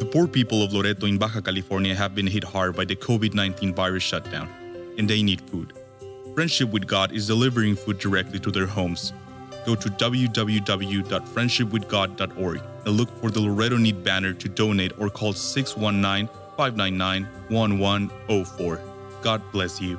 The poor people of Loreto in Baja California have been hit hard by the COVID 19 virus shutdown, and they need food. Friendship with God is delivering food directly to their homes. Go to www.friendshipwithgod.org and look for the Loreto Need banner to donate or call 619 599 1104. God bless you.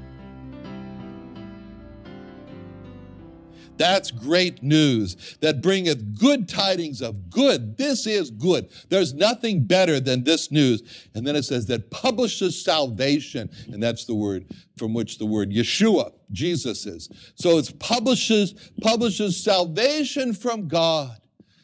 That's great news that bringeth good tidings of good. This is good. There's nothing better than this news. And then it says that publishes salvation. And that's the word from which the word Yeshua, Jesus is. So it publishes, publishes salvation from God.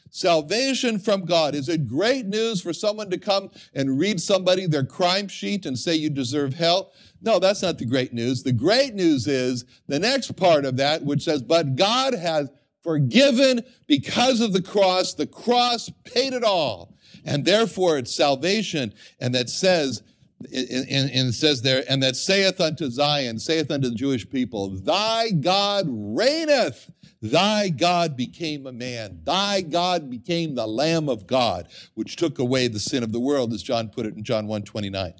Salvation from God. Is it great news for someone to come and read somebody their crime sheet and say you deserve hell? No, that's not the great news. The great news is the next part of that, which says, But God has forgiven because of the cross. The cross paid it all. And therefore it's salvation. And that says, and, it says there, and that saith unto Zion, saith unto the Jewish people, Thy God reigneth. Thy God became a man. Thy God became the Lamb of God, which took away the sin of the world, as John put it in John 1 29.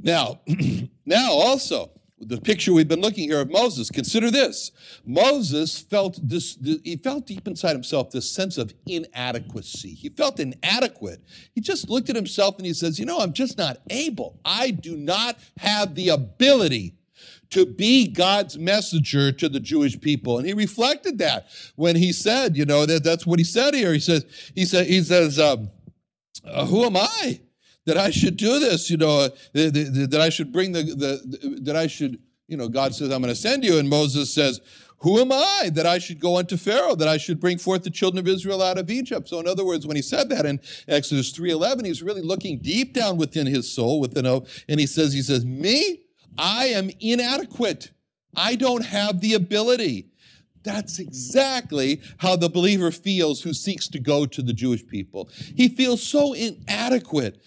Now, now also, the picture we've been looking here of Moses, consider this. Moses felt this, he felt deep inside himself this sense of inadequacy. He felt inadequate. He just looked at himself and he says, You know, I'm just not able. I do not have the ability to be God's messenger to the Jewish people. And he reflected that when he said, you know, that that's what he said here. He says, he said, he says, um, uh, who am I? That I should do this, you know, uh, that I should bring the, the, that I should, you know, God says, I'm going to send you. And Moses says, who am I that I should go unto Pharaoh, that I should bring forth the children of Israel out of Egypt? So in other words, when he said that in Exodus 3.11, he's really looking deep down within his soul, within, and he says, he says, me, I am inadequate. I don't have the ability. That's exactly how the believer feels who seeks to go to the Jewish people. He feels so inadequate.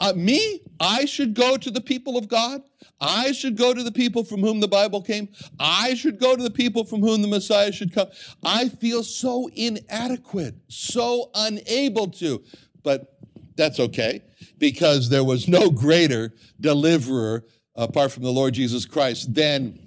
Uh, me, I should go to the people of God. I should go to the people from whom the Bible came. I should go to the people from whom the Messiah should come. I feel so inadequate, so unable to. But that's okay because there was no greater deliverer apart from the Lord Jesus Christ than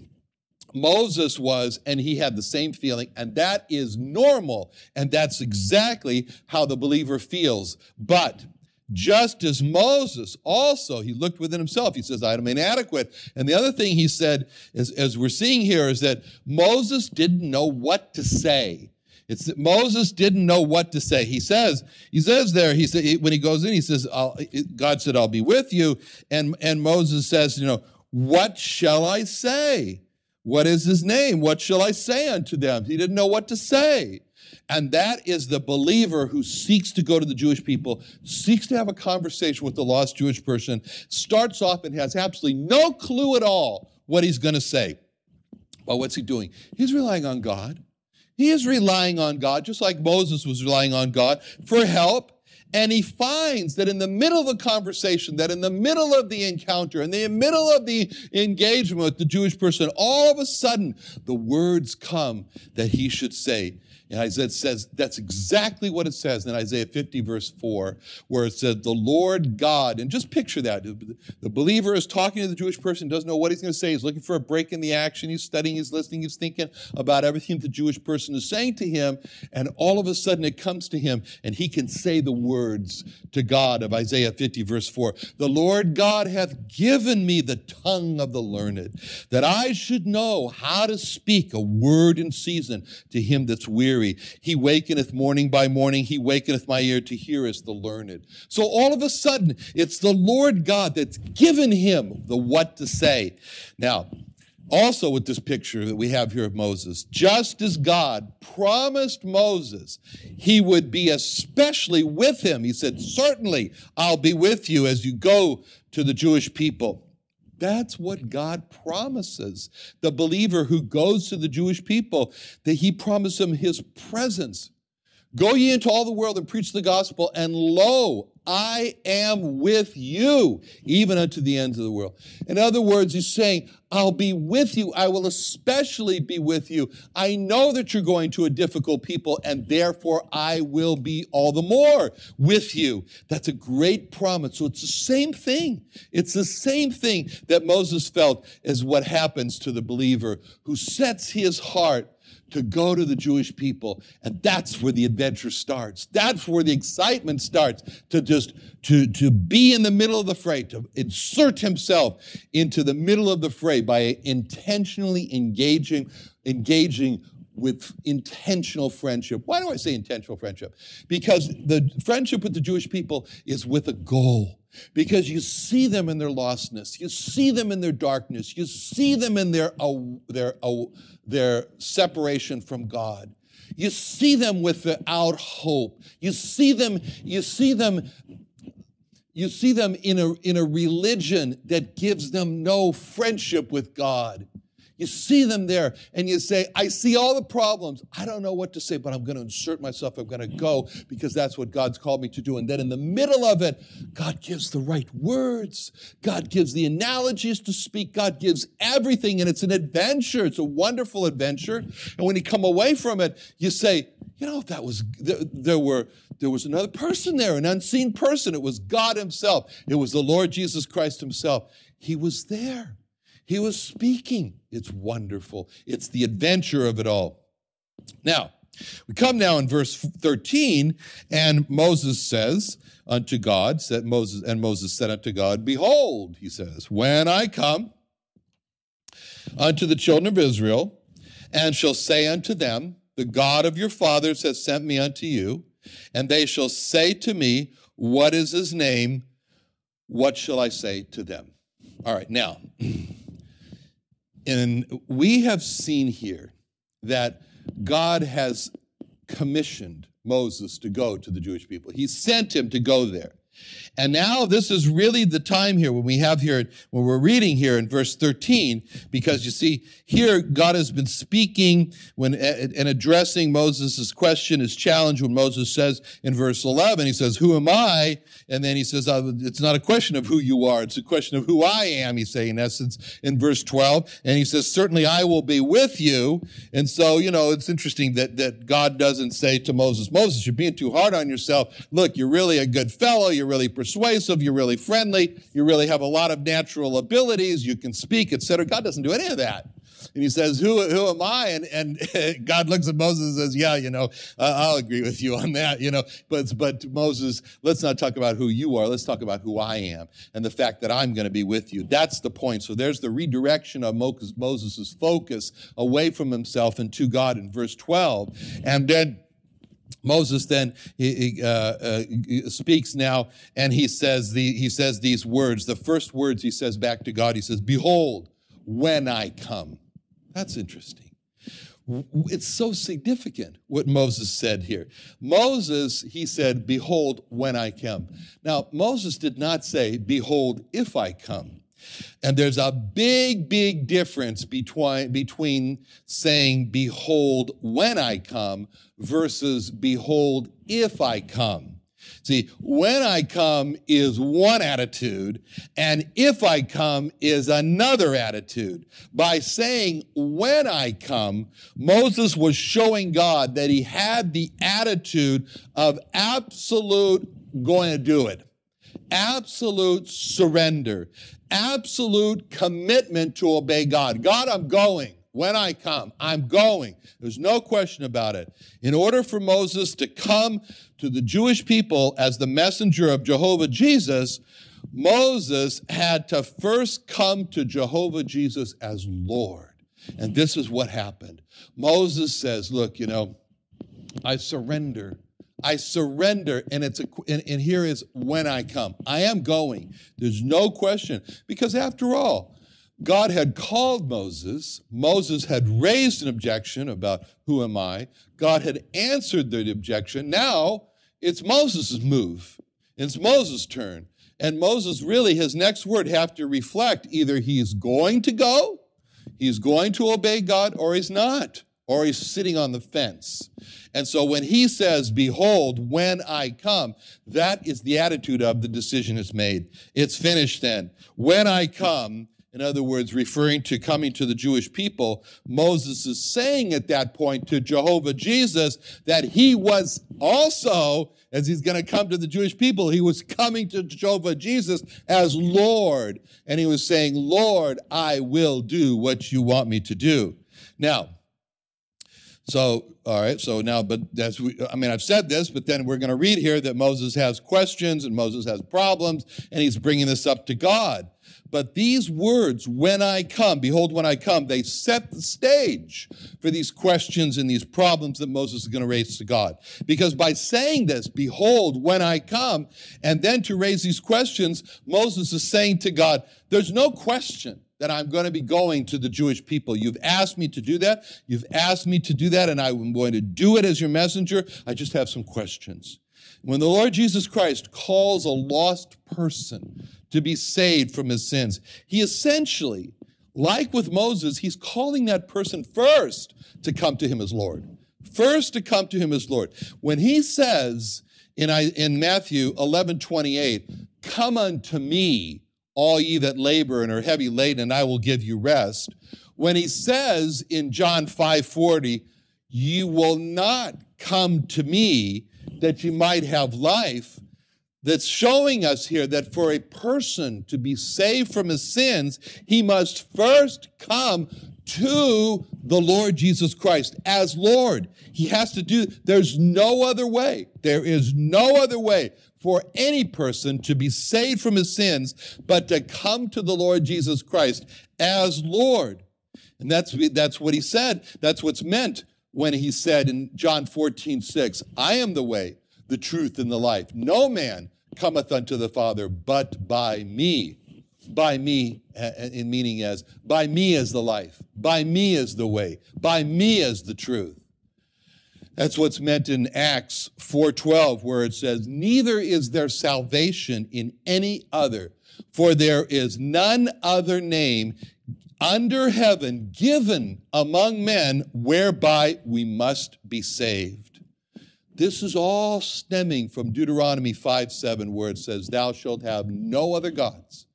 Moses was, and he had the same feeling, and that is normal, and that's exactly how the believer feels. But just as Moses also, he looked within himself. He says, I am inadequate. And the other thing he said, is, as we're seeing here, is that Moses didn't know what to say. It's that Moses didn't know what to say. He says, he says there, he said, when he goes in, he says, God said, I'll be with you. And, and Moses says, you know, what shall I say? What is his name? What shall I say unto them? He didn't know what to say. And that is the believer who seeks to go to the Jewish people, seeks to have a conversation with the lost Jewish person, starts off and has absolutely no clue at all what he's going to say. But what's he doing? He's relying on God. He is relying on God, just like Moses was relying on God for help and he finds that in the middle of the conversation, that in the middle of the encounter, in the middle of the engagement with the Jewish person, all of a sudden the words come that he should say. And Isaiah says that's exactly what it says in Isaiah 50, verse 4, where it says, The Lord God, and just picture that. The believer is talking to the Jewish person, doesn't know what he's going to say. He's looking for a break in the action. He's studying, he's listening, he's thinking about everything the Jewish person is saying to him. And all of a sudden it comes to him, and he can say the words to God of Isaiah 50, verse 4 The Lord God hath given me the tongue of the learned, that I should know how to speak a word in season to him that's weary weary. He wakeneth morning by morning. He wakeneth my ear to hear as the learned. So all of a sudden, it's the Lord God that's given him the what to say. Now, also with this picture that we have here of Moses, just as God promised Moses he would be especially with him, he said, Certainly I'll be with you as you go to the Jewish people. That's what God promises. The believer who goes to the Jewish people, that he promised them his presence. Go ye into all the world and preach the gospel, and lo, I am with you, even unto the ends of the world. In other words, he's saying, I'll be with you. I will especially be with you. I know that you're going to a difficult people, and therefore I will be all the more with you. That's a great promise. So it's the same thing. It's the same thing that Moses felt as what happens to the believer who sets his heart to go to the Jewish people. And that's where the adventure starts. That's where the excitement starts to just, to, to be in the middle of the fray, to insert himself into the middle of the fray by intentionally engaging, engaging with intentional friendship. Why do I say intentional friendship? Because the friendship with the Jewish people is with a goal. Because you see them in their lostness, you see them in their darkness, you see them in their, uh, their, uh, their separation from God. You see them without hope. You see them, you see them, you see them in a, in a religion that gives them no friendship with God. You see them there and you say, I see all the problems. I don't know what to say, but I'm going to insert myself. I'm going to go because that's what God's called me to do. And then in the middle of it, God gives the right words. God gives the analogies to speak. God gives everything. And it's an adventure. It's a wonderful adventure. And when you come away from it, you say, you know, that was, there, there were, there was another person there, an unseen person. It was God Himself. It was the Lord Jesus Christ Himself. He was there. He was speaking. It's wonderful. It's the adventure of it all. Now, we come now in verse 13, and Moses says unto God, said Moses, and Moses said unto God, Behold, he says, when I come unto the children of Israel, and shall say unto them, The God of your fathers has sent me unto you, and they shall say to me, What is his name? What shall I say to them? All right, now, And we have seen here that God has commissioned Moses to go to the Jewish people. He sent him to go there. And now this is really the time here when we have here, when we're reading here in verse 13, because you see, here God has been speaking when and addressing Moses' question, his challenge, when Moses says in verse 11, he says, Who am I? And then he says, oh, It's not a question of who you are, it's a question of who I am, he's saying, in essence, in verse 12. And he says, Certainly I will be with you. And so, you know, it's interesting that, that God doesn't say to Moses, Moses, you're being too hard on yourself. Look, you're really a good fellow, you're really persuasive, you're really friendly, you really have a lot of natural abilities, you can speak, etc. God doesn't do any of that. And he says, who, who am I? And, and God looks at Moses and says, yeah, you know, uh, I'll agree with you on that, you know. But, but Moses, let's not talk about who you are. Let's talk about who I am and the fact that I'm going to be with you. That's the point. So there's the redirection of Moses' focus away from himself and to God in verse 12. And then Moses then uh, uh, speaks now, and he says the, he says these words. The first words he says back to God, he says, "Behold, when I come." That's interesting. It's so significant what Moses said here. Moses, he said, "Behold, when I come." Now Moses did not say, "Behold, if I come." And there's a big, big difference between, between saying, Behold, when I come, versus Behold, if I come. See, when I come is one attitude, and if I come is another attitude. By saying when I come, Moses was showing God that he had the attitude of absolute going to do it, absolute surrender, absolute commitment to obey God. God, I'm going when I come. I'm going. There's no question about it. In order for Moses to come to the Jewish people as the messenger of Jehovah Jesus, Moses had to first come to Jehovah Jesus as Lord. And this is what happened. Moses says, Look, you know, I surrender. I surrender, and it's a, and, and here is when I come. I am going. There's no question. Because after all, God had called Moses. Moses had raised an objection about who am I. God had answered the objection. Now it's Moses' move. It's Moses' turn. And Moses really, his next word have to reflect either he's going to go, he's going to obey God, or he's not, or he's sitting on the fence. And so when he says, Behold, when I come, that is the attitude of the decision is made. It's finished then. When I come, in other words, referring to coming to the Jewish people, Moses is saying at that point to Jehovah Jesus that he was also, as he's going to come to the Jewish people, he was coming to Jehovah Jesus as Lord. And he was saying, Lord, I will do what you want me to do. Now, so, all right, so now, but that's, we I mean, I've said this, but then we're going to read here that Moses has questions and Moses has problems, and he's bringing this up to God. But these words, when I come, behold, when I come, they set the stage for these questions and these problems that Moses is going to raise to God. Because by saying this, behold, when I come, and then to raise these questions, Moses is saying to God, there's no question that I'm going to be going to the Jewish people. You've asked me to do that. You've asked me to do that, and I'm going to do it as your messenger. I just have some questions. When the Lord Jesus Christ calls a lost person to be saved from his sins. He essentially, like with Moses, he's calling that person first to come to him as Lord. First to come to him as Lord. When he says in, in Matthew 11 28, Come unto me, all ye that labor and are heavy laden, and I will give you rest. When he says in John 5 40, You will not come to me that you might have life, that's showing us here that for a person to be saved from his sins, he must first come to the Lord Jesus Christ as Lord. He has to do, there's no other way. There is no other way for any person to be saved from his sins but to come to the Lord Jesus Christ as Lord. And that's, that's what he said. That's what's meant when he said in John 14, 6, I am the way, the truth, and the life. No man cometh unto the Father but by me. By me, in meaning as, by me is the life, by me is the way, by me is the truth. That's what's meant in Acts 4:12 where it says neither is there salvation in any other for there is none other name under heaven given among men whereby we must be saved. This is all stemming from Deuteronomy 5 7, where it says, Thou shalt have no other gods.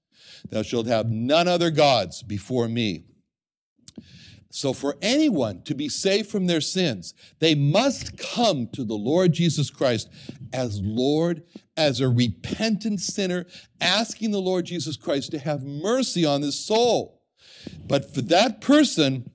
Thou shalt have none other gods before me. So, for anyone to be saved from their sins, they must come to the Lord Jesus Christ as Lord, as a repentant sinner, asking the Lord Jesus Christ to have mercy on his soul. But for that person,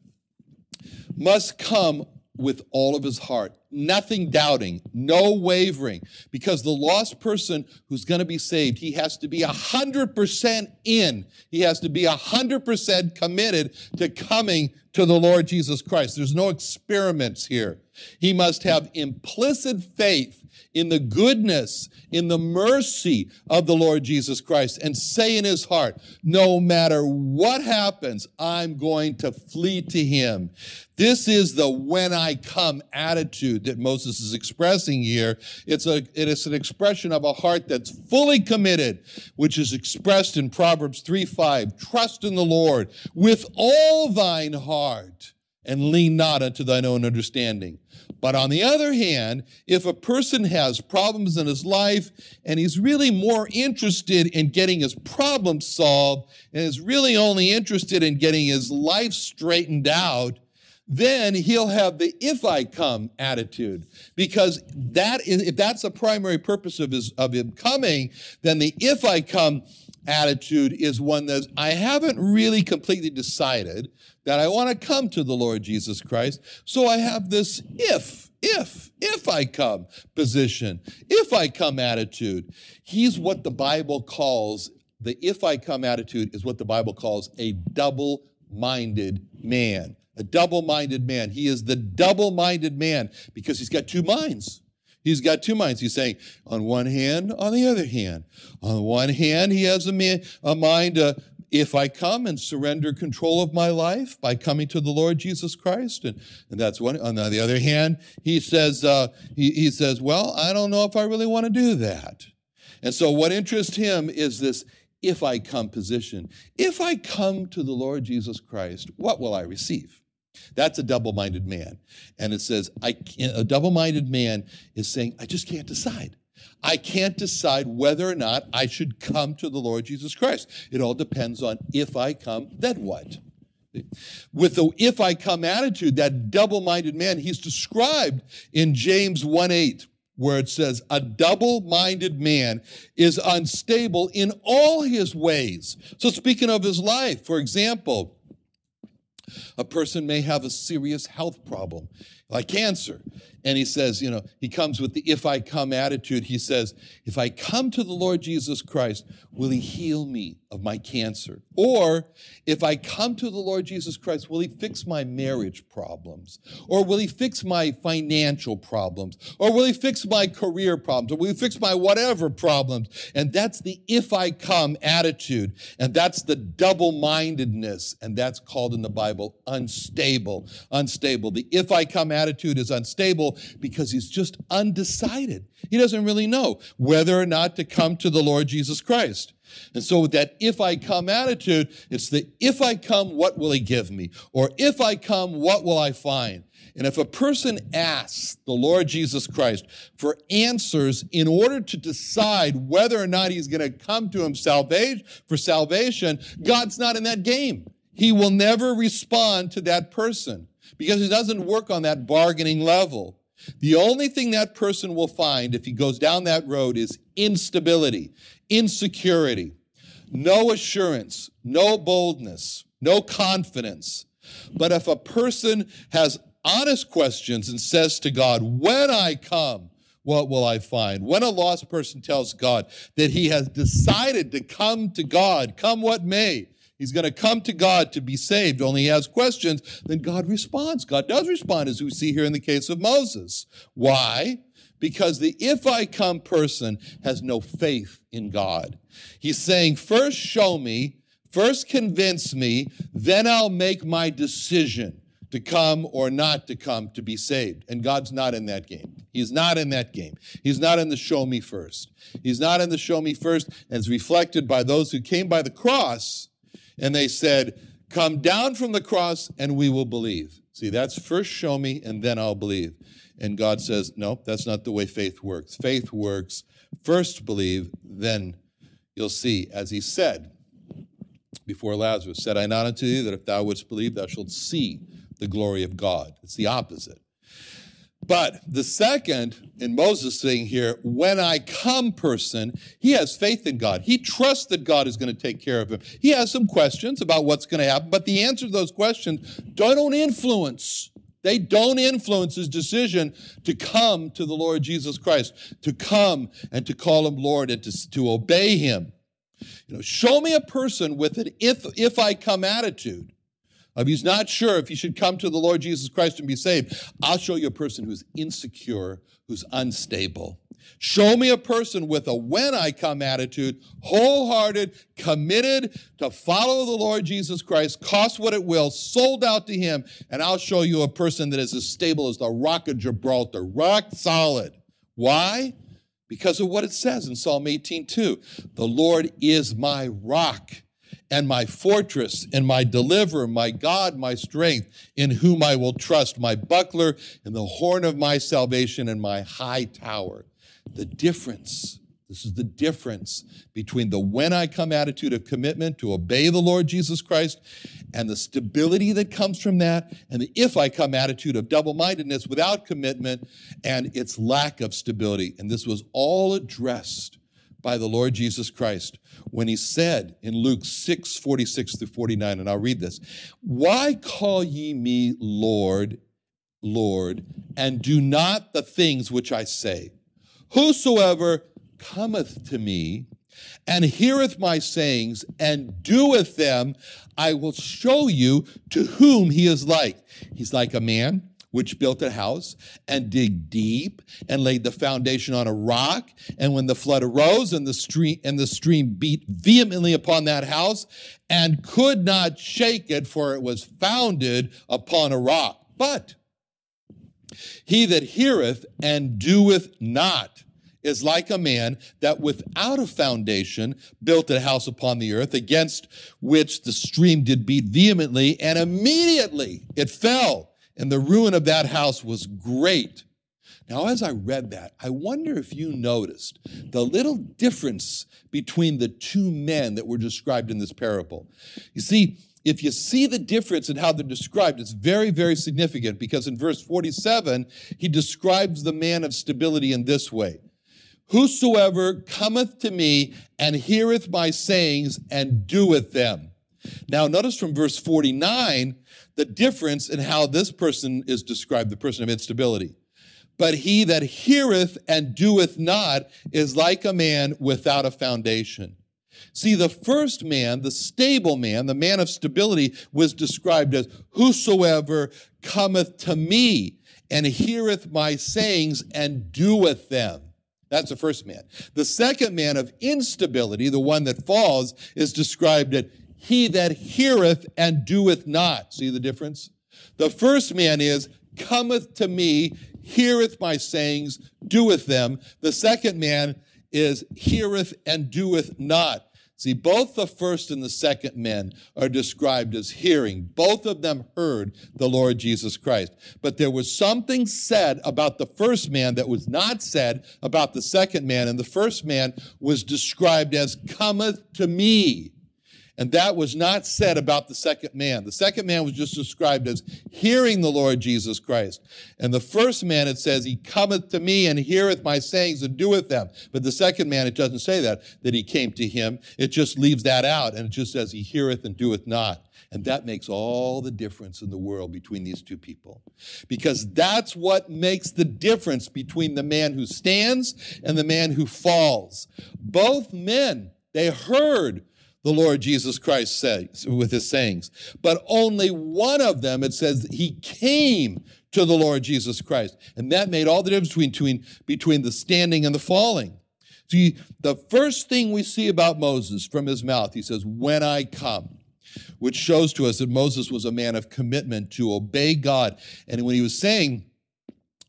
must come with all of his heart, nothing doubting, no wavering, because the lost person who's going to be saved, he has to be 100% in. He has to be 100% committed to coming to the Lord Jesus Christ. There's no experiments here. He must have implicit faith in the goodness, in the mercy of the Lord Jesus Christ, and say in his heart, no matter what happens, I'm going to flee to him. This is the when I come attitude that Moses is expressing here. It's a, it is an expression of a heart that's fully committed, which is expressed in Proverbs 3 5. Trust in the Lord with all thine heart and lean not unto thine own understanding. But on the other hand, if a person has problems in his life and he's really more interested in getting his problems solved and is really only interested in getting his life straightened out, then he'll have the if I come attitude. Because that is, if that's the primary purpose of his of him coming, then the if I come attitude is one that I haven't really completely decided that I want to come to the Lord Jesus Christ. So I have this if, if, if I come position, if I come attitude. He's what the Bible calls the if I come attitude is what the Bible calls a double minded man a double minded man. He is the double minded man because he's got two minds. He's got two minds. He's saying, on one hand, on the other hand. On one hand, he has a, man, a mind, uh, if I come and surrender control of my life by coming to the Lord Jesus Christ, and, and that's one. On the other hand, he says, uh, he, he says, well, I don't know if I really want to do that. And so, what interests him is this if I come position. If I come to the Lord Jesus Christ, what will I receive? That's a double minded man. And it says, I a double minded man is saying, I just can't decide. I can't decide whether or not I should come to the Lord Jesus Christ. It all depends on if I come, then what? With the if I come attitude, that double minded man, he's described in James 1 8, where it says, A double minded man is unstable in all his ways. So, speaking of his life, for example, a person may have a serious health problem, like cancer. And he says, you know, he comes with the if I come attitude. He says, if I come to the Lord Jesus Christ, will he heal me of my cancer? Or if I come to the Lord Jesus Christ, will he fix my marriage problems? Or will he fix my financial problems? Or will he fix my career problems? Or will he fix my whatever problems? And that's the if I come attitude. And that's the double mindedness. And that's called in the Bible unstable. Unstable. The if I come attitude is unstable because he's just undecided. He doesn't really know whether or not to come to the Lord Jesus Christ. And so with that if I come attitude, it's the if I come, what will he give me? Or if I come, what will I find? And if a person asks the Lord Jesus Christ for answers in order to decide whether or not he's going to come to him salvation, for salvation, God's not in that game. He will never respond to that person because he doesn't work on that bargaining level. The only thing that person will find if he goes down that road is instability, insecurity, no assurance, no boldness, no confidence. But if a person has honest questions and says to God, When I come, what will I find? When a lost person tells God that he has decided to come to God, come what may, He's going to come to God to be saved, only he has questions. Then God responds. God does respond, as we see here in the case of Moses. Why? Because the if I come person has no faith in God. He's saying, first show me, first convince me, then I'll make my decision to come or not to come to be saved. And God's not in that game. He's not in that game. He's not in the show me first. He's not in the show me first, as reflected by those who came by the cross and they said, Come down from the cross and we will believe. See, that's first show me and then I'll believe. And God says, No, that's not the way faith works. Faith works first believe, then you'll see. As he said before Lazarus, said I not unto thee that if thou wouldst believe, thou shalt see the glory of God. It's the opposite. But the second, in Moses saying here, when I come person, he has faith in God. He trusts that God is going to take care of him. He has some questions about what's going to happen, but the answer to those questions don't influence. They don't influence his decision to come to the Lord Jesus Christ, to come and to call him Lord and to, to obey him. You know, show me a person with an if, if I come attitude if he's not sure if he should come to the Lord Jesus Christ and be saved, I'll show you a person who's insecure, who's unstable. Show me a person with a when I come attitude, wholehearted, committed to follow the Lord Jesus Christ, cost what it will, sold out to him, and I'll show you a person that is as stable as the rock of Gibraltar, rock solid. Why? Because of what it says in Psalm 18:2. The Lord is my rock and my fortress and my deliverer, my God, my strength, in whom I will trust, my buckler and the horn of my salvation and my high tower. The difference this is the difference between the when I come attitude of commitment to obey the Lord Jesus Christ and the stability that comes from that, and the if I come attitude of double mindedness without commitment and its lack of stability. And this was all addressed by the Lord Jesus Christ when he said in Luke 6 46 through 49, and I'll read this Why call ye me Lord, Lord, and do not the things which I say? Whosoever cometh to me and heareth my sayings and doeth them, I will show you to whom he is like. He's like a man which built a house and dig deep and laid the foundation on a rock. And when the flood arose and the stream and the stream beat vehemently upon that house and could not shake it, for it was founded upon a rock. But he that heareth and doeth not is like a man that without a foundation built a house upon the earth against which the stream did beat vehemently and immediately it fell and the ruin of that house was great. Now, as I read that, I wonder if you noticed the little difference between the two men that were described in this parable. You see, if you see the difference in how they're described, it's very, very significant because in verse 47, he describes the man of stability in this way Whosoever cometh to me and heareth my sayings and doeth them. Now, notice from verse 49 the difference in how this person is described, the person of instability. But he that heareth and doeth not is like a man without a foundation. See, the first man, the stable man, the man of stability, was described as whosoever cometh to me and heareth my sayings and doeth them. That's the first man. The second man of instability, the one that falls, is described as he that heareth and doeth not. See the difference? The first man is, cometh to me, heareth my sayings, doeth them. The second man is, heareth and doeth not. See, both the first and the second men are described as hearing. Both of them heard the Lord Jesus Christ. But there was something said about the first man that was not said about the second man. And the first man was described as cometh to me. And that was not said about the second man. The second man was just described as hearing the Lord Jesus Christ. And the first man, it says, He cometh to me and heareth my sayings and doeth them. But the second man, it doesn't say that, that he came to him. It just leaves that out. And it just says, He heareth and doeth not. And that makes all the difference in the world between these two people. Because that's what makes the difference between the man who stands and the man who falls. Both men, they heard the Lord Jesus Christ says with his sayings. But only one of them, it says he came to the Lord Jesus Christ. And that made all the difference between, between, between the standing and the falling. See, the first thing we see about Moses from his mouth, he says, When I come, which shows to us that Moses was a man of commitment to obey God. And when he was saying,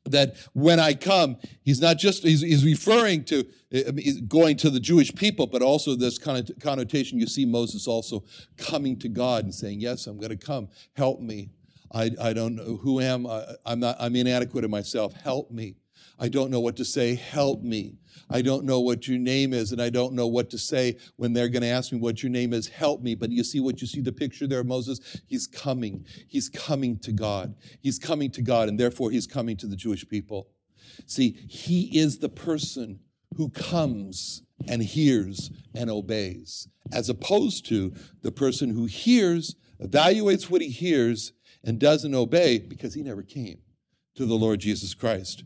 that when I come, he's not just, he's, he's referring to he's going to the Jewish people, but also this kind of connotation. You see Moses also coming to God and saying, Yes, I'm going to come. Help me. I, I don't know who am I. I'm not, I'm inadequate in myself. Help me. I don't know what to say. Help me. I don't know what your name is, and I don't know what to say when they're going to ask me what your name is. Help me. But you see what you see the picture there, Moses? He's coming. He's coming to God. He's coming to God, and therefore he's coming to the Jewish people. See, he is the person who comes and hears and obeys, as opposed to the person who hears, evaluates what he hears, and doesn't obey because he never came to the Lord Jesus Christ.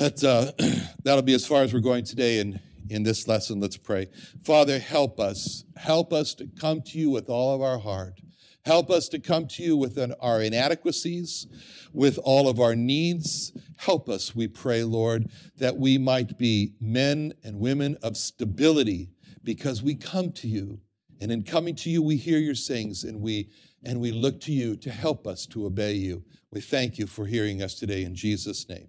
That, uh, that'll be as far as we're going today in, in this lesson. Let's pray. Father, help us. Help us to come to you with all of our heart. Help us to come to you with an, our inadequacies, with all of our needs. Help us, we pray, Lord, that we might be men and women of stability because we come to you. And in coming to you, we hear your sayings and we, and we look to you to help us to obey you. We thank you for hearing us today in Jesus' name.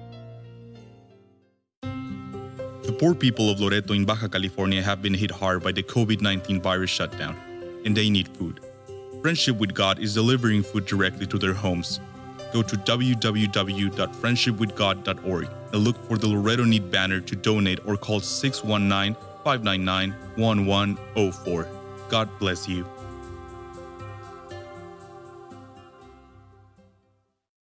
Poor people of Loreto in Baja California have been hit hard by the COVID 19 virus shutdown, and they need food. Friendship with God is delivering food directly to their homes. Go to www.friendshipwithgod.org and look for the Loreto Need banner to donate or call 619 599 1104. God bless you.